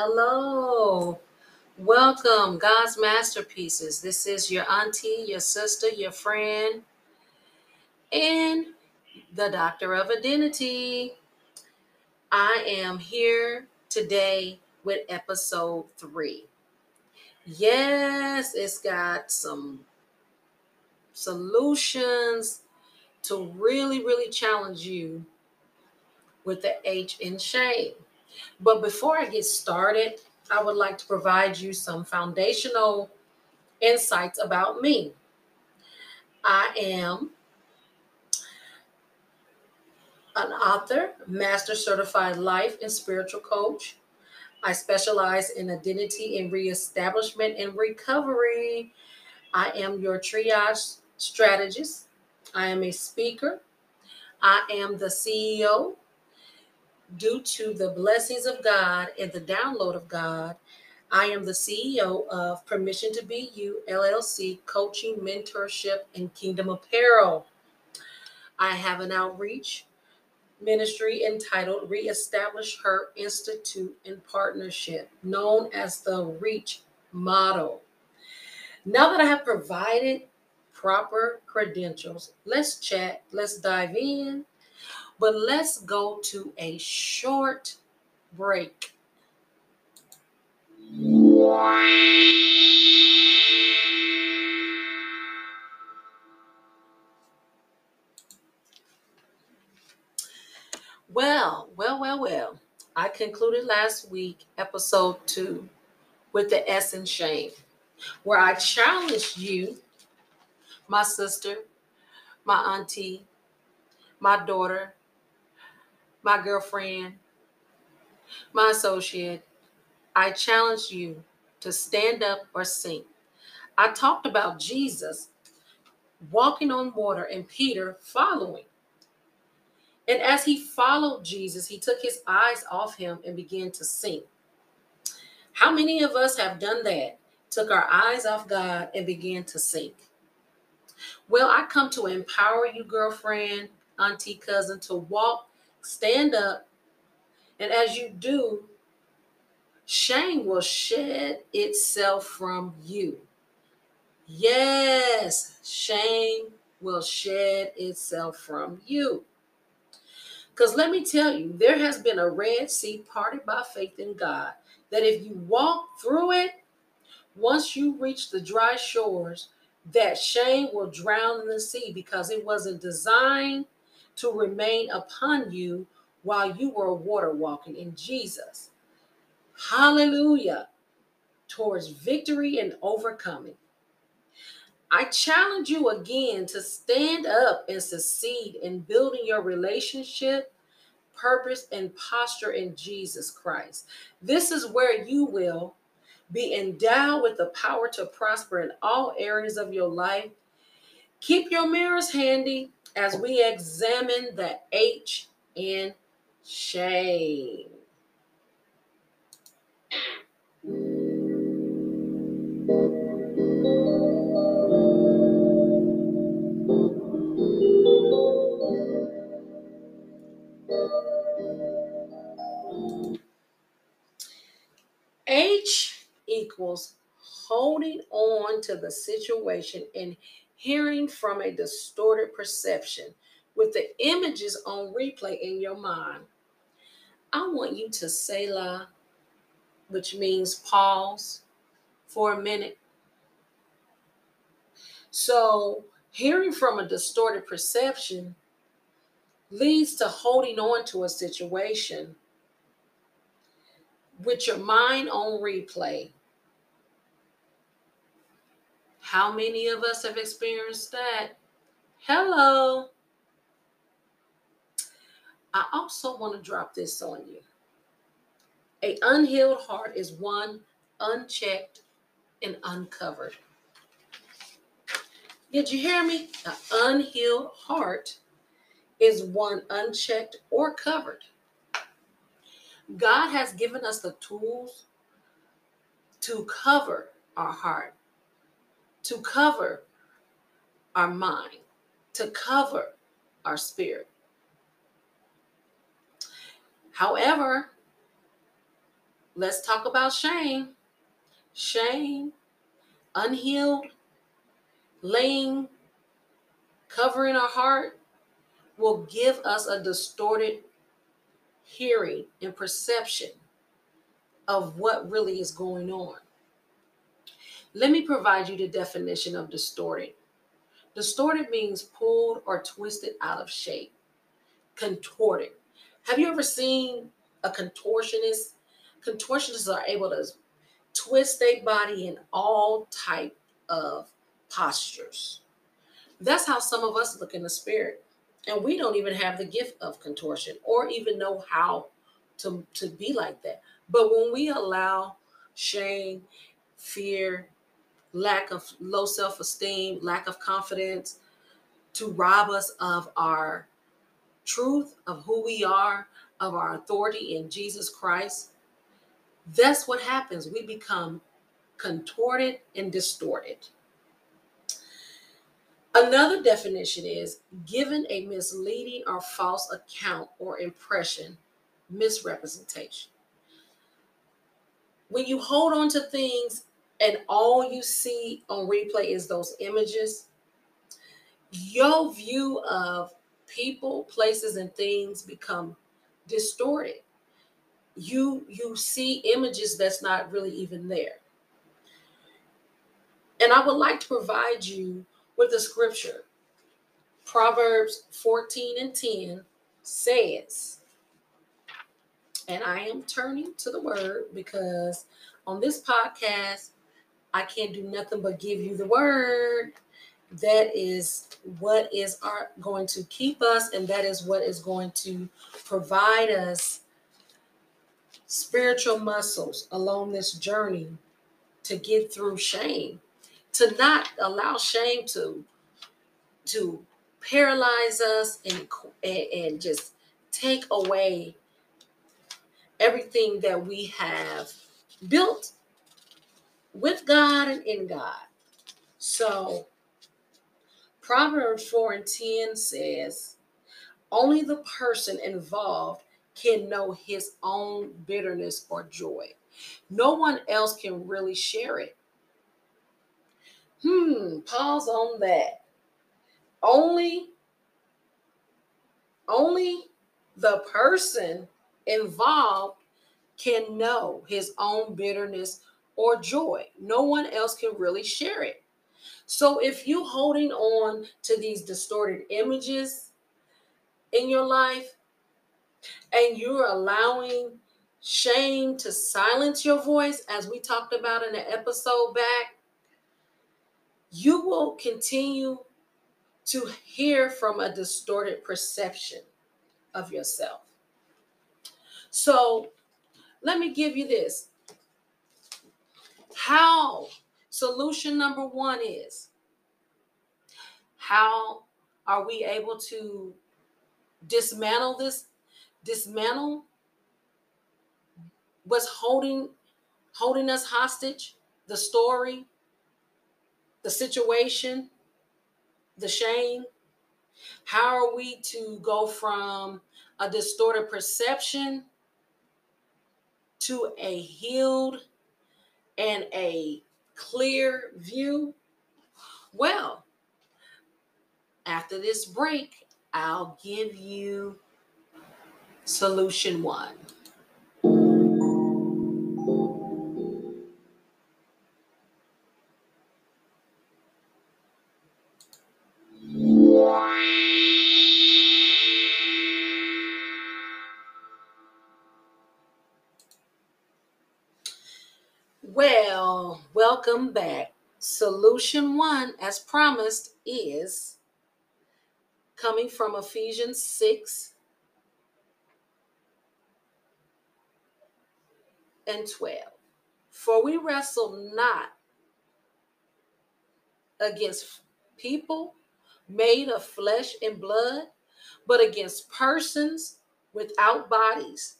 Hello. Welcome, God's Masterpieces. This is your auntie, your sister, your friend, and the Doctor of Identity. I am here today with episode three. Yes, it's got some solutions to really, really challenge you with the H in shame. But before I get started, I would like to provide you some foundational insights about me. I am an author, master certified life and spiritual coach. I specialize in identity and reestablishment and recovery. I am your triage strategist. I am a speaker. I am the CEO due to the blessings of God and the download of God, I am the CEO of Permission to Be You LLC, coaching, mentorship, and kingdom apparel. I have an outreach ministry entitled Reestablish Her Institute in Partnership, known as the REACH model. Now that I have provided proper credentials, let's chat, let's dive in, but let's go to a short break. Well, well, well, well. I concluded last week, episode two, with the S and shame, where I challenged you, my sister, my auntie, my daughter, my girlfriend, my associate, I challenge you to stand up or sink. I talked about Jesus walking on water and Peter following. And as he followed Jesus, he took his eyes off him and began to sink. How many of us have done that? Took our eyes off God and began to sink. Well, I come to empower you, girlfriend, auntie, cousin, to walk stand up, and as you do, shame will shed itself from you. Yes, shame will shed itself from you. Because let me tell you, there has been a Red Sea parted by faith in God that if you walk through it, once you reach the dry shores, that shame will drown in the sea because it wasn't designed to remain upon you while you were water walking in Jesus. Hallelujah. Towards victory and overcoming. I challenge you again to stand up and succeed in building your relationship, purpose, and posture in Jesus Christ. This is where you will be endowed with the power to prosper in all areas of your life. Keep your mirrors handy as we examine the H in shame. H equals holding on to the situation and hearing from a distorted perception with the images on replay in your mind. I want you to Selah, which means pause for a minute. So, hearing from a distorted perception leads to holding on to a situation with your mind on replay how many of us have experienced that? Hello. I also want to drop this on you. A unhealed heart is one unchecked and uncovered. Did you hear me? An unhealed heart is one unchecked or covered. God has given us the tools to cover our heart to cover our mind, to cover our spirit. However, let's talk about shame. Shame, unhealed, laying, covering our heart will give us a distorted hearing and perception of what really is going on. Let me provide you the definition of distorted. Distorted means pulled or twisted out of shape, contorted. Have you ever seen a contortionist? Contortionists are able to twist their body in all type of postures. That's how some of us look in the spirit. And we don't even have the gift of contortion or even know how to, to be like that. But when we allow shame, fear, lack of low self esteem, lack of confidence to rob us of our truth, of who we are, of our authority in Jesus Christ, that's what happens. We become contorted and distorted. Another definition is given a misleading or false account or impression, misrepresentation. When you hold on to things and all you see on replay is those images, your view of people, places, and things become distorted. You you see images that's not really even there. And I would like to provide you with a scripture. Proverbs 14 and 10 says, and I am turning to the word because on this podcast, I can't do nothing but give you the word. That is what is our, going to keep us, and that is what is going to provide us spiritual muscles along this journey to get through shame, to not allow shame to to paralyze us and and, and just take away everything that we have built with God and in God. So, Proverbs 4 and 10 says, Only the person involved can know his own bitterness or joy. No one else can really share it. Hmm, pause on that. Only only the person involved can know his own bitterness or joy. No one else can really share it. So if you holding on to these distorted images in your life and you're allowing shame to silence your voice as we talked about in the episode back, you will continue to hear from a distorted perception of yourself. So let me give you this how? Solution number one is how are we able to dismantle this dismantle what's holding holding us hostage? The story the situation the shame? How are we to go from a distorted perception to a healed and a clear view? Well, after this break, I'll give you solution one. Welcome back. Solution one, as promised, is coming from Ephesians 6 and 12. For we wrestle not against people made of flesh and blood, but against persons without bodies,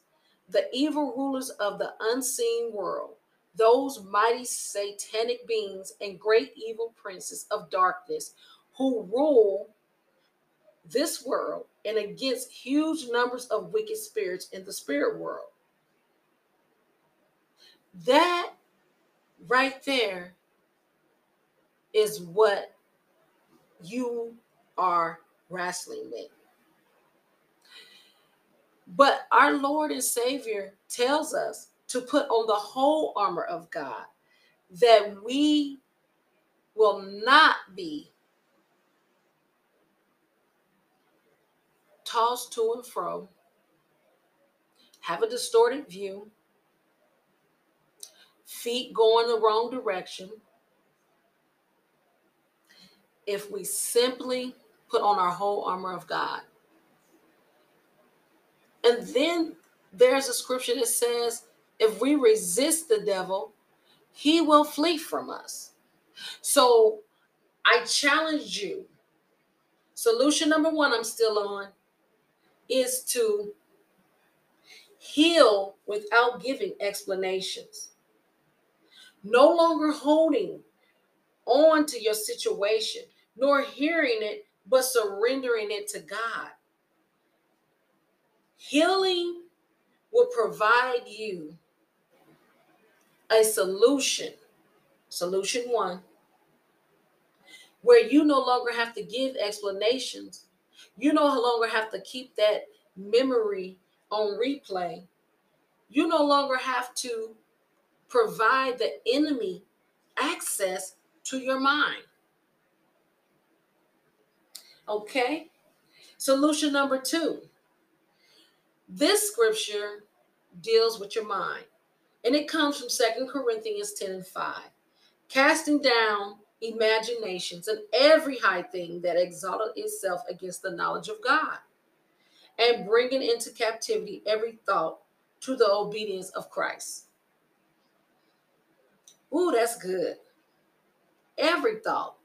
the evil rulers of the unseen world those mighty satanic beings and great evil princes of darkness who rule this world and against huge numbers of wicked spirits in the spirit world. That right there is what you are wrestling with. But our Lord and Savior tells us to put on the whole armor of God that we will not be tossed to and fro, have a distorted view, feet going the wrong direction. If we simply put on our whole armor of God. And then there's a scripture that says, if we resist the devil, he will flee from us. So I challenge you. Solution number one, I'm still on, is to heal without giving explanations. No longer holding on to your situation, nor hearing it, but surrendering it to God. Healing will provide you a solution. Solution one, where you no longer have to give explanations. You no longer have to keep that memory on replay. You no longer have to provide the enemy access to your mind. Okay? Solution number two this scripture deals with your mind, and it comes from Second Corinthians 10 and 5. Casting down imaginations and every high thing that exalted itself against the knowledge of God, and bringing into captivity every thought to the obedience of Christ. Ooh, that's good. Every thought.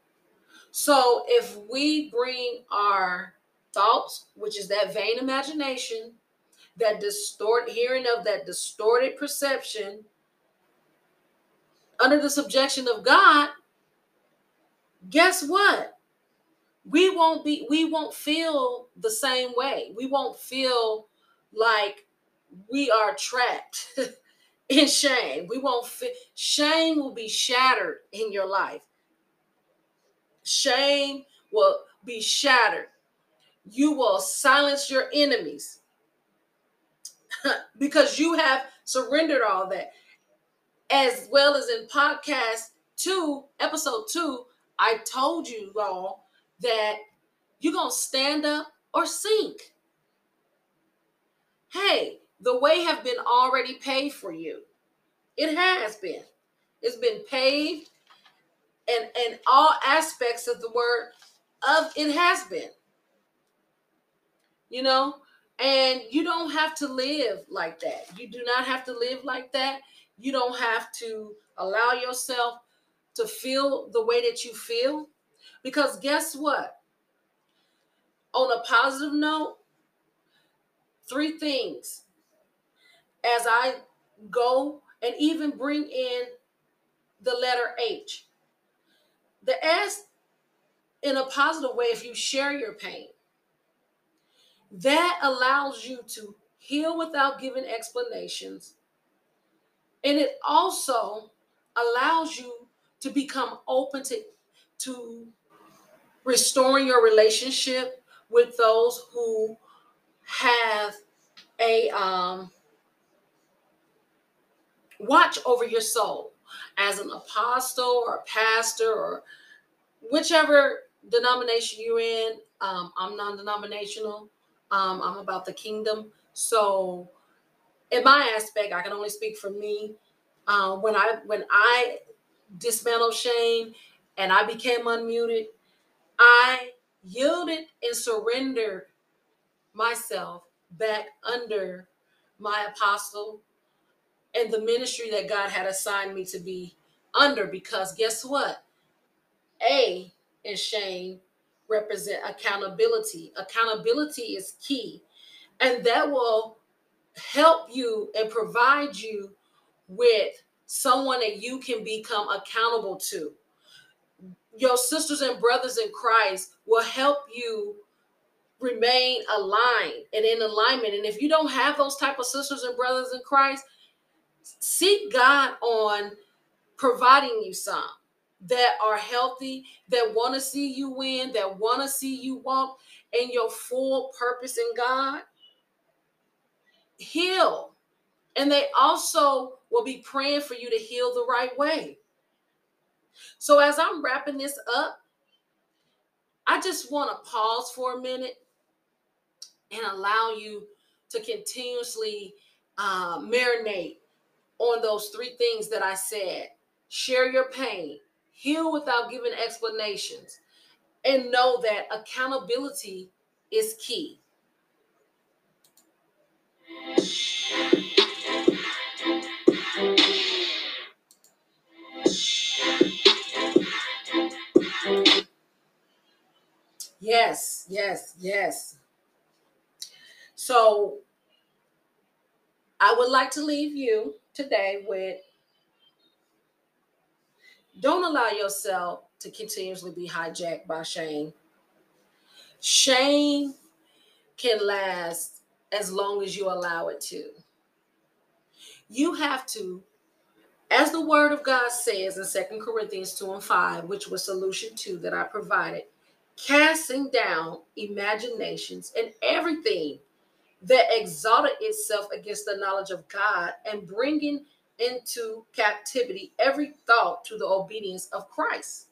So if we bring our thoughts, which is that vain imagination, that distort hearing of that distorted perception under the subjection of God, guess what? We won't be we won't feel the same way. We won't feel like we are trapped in shame. We won't feel shame will be shattered in your life. Shame will be shattered. You will silence your enemies because you have surrendered all that. As well as in podcast two, episode two, I told you all that you're going to stand up or sink. Hey, the way have been already paid for you. It has been. It's been paved and and all aspects of the word of it has been. You know, and you don't have to live like that. You do not have to live like that. You don't have to allow yourself to feel the way that you feel. Because guess what? On a positive note, three things as I go and even bring in the letter H. The S, in a positive way, if you share your pain, that allows you to heal without giving explanations. And it also allows you to become open to, to restoring your relationship with those who have a um, watch over your soul as an apostle or a pastor or whichever denomination you're in. Um, I'm non denominational. Um, I'm about the kingdom. So, in my aspect, I can only speak for me. Um, when I when I dismantled shame and I became unmuted, I yielded and surrendered myself back under my apostle and the ministry that God had assigned me to be under. Because guess what? A in shame represent accountability. Accountability is key, and that will help you and provide you with someone that you can become accountable to. Your sisters and brothers in Christ will help you remain aligned and in alignment. And if you don't have those type of sisters and brothers in Christ, seek God on providing you some that are healthy, that want to see you win, that want to see you walk in your full purpose in God. Heal. And they also will be praying for you to heal the right way. So, as I'm wrapping this up, I just want to pause for a minute and allow you to continuously uh, marinate on those three things that I said. Share your pain, heal without giving explanations, and know that accountability is key. Yes, yes, yes. So I would like to leave you today with don't allow yourself to continuously be hijacked by shame. Shame can last as long as you allow it to. You have to, as the word of God says in Second Corinthians 2 and 5, which was solution 2 that I provided, casting down imaginations and everything that exalted itself against the knowledge of God and bringing into captivity every thought to the obedience of Christ.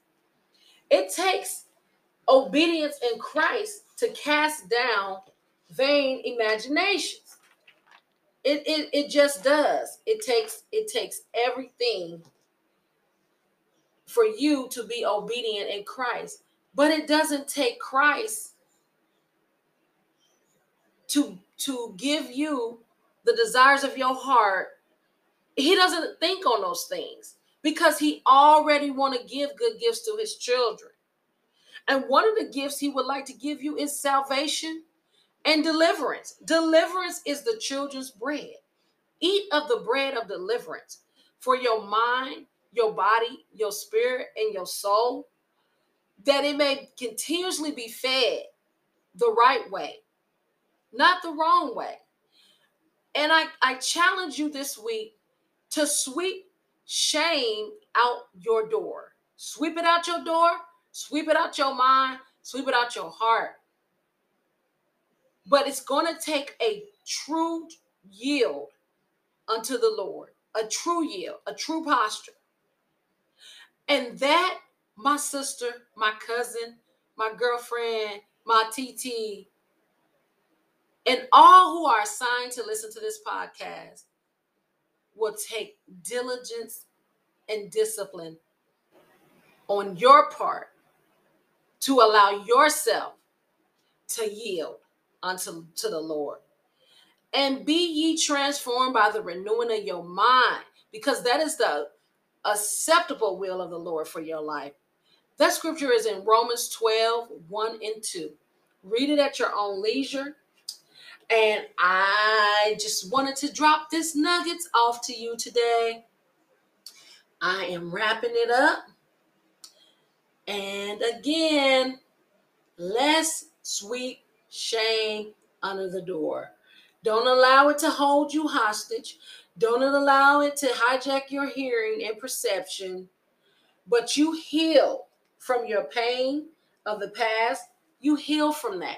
It takes obedience in Christ to cast down vain imaginations. It, it, it just does. It takes it takes everything for you to be obedient in Christ. But it doesn't take Christ to to give you the desires of your heart. He doesn't think on those things because he already want to give good gifts to his children. And one of the gifts he would like to give you is salvation and deliverance. Deliverance is the children's bread. Eat of the bread of deliverance for your mind, your body, your spirit, and your soul that it may continuously be fed the right way, not the wrong way. And I, I challenge you this week to sweep shame out your door. Sweep it out your door, sweep it out your mind, sweep it out your heart. But it's going to take a true yield unto the Lord, a true yield, a true posture. And that my sister, my cousin, my girlfriend, my TT, and all who are assigned to listen to this podcast will take diligence and discipline on your part to allow yourself to yield unto to the Lord. And be ye transformed by the renewing of your mind, because that is the acceptable will of the Lord for your life. That scripture is in Romans 12, 1 and 2. Read it at your own leisure. And I just wanted to drop this nuggets off to you today. I am wrapping it up. And again, let's sweep shame under the door. Don't allow it to hold you hostage. Don't allow it to hijack your hearing and perception. But you heal from your pain of the past, you heal from that.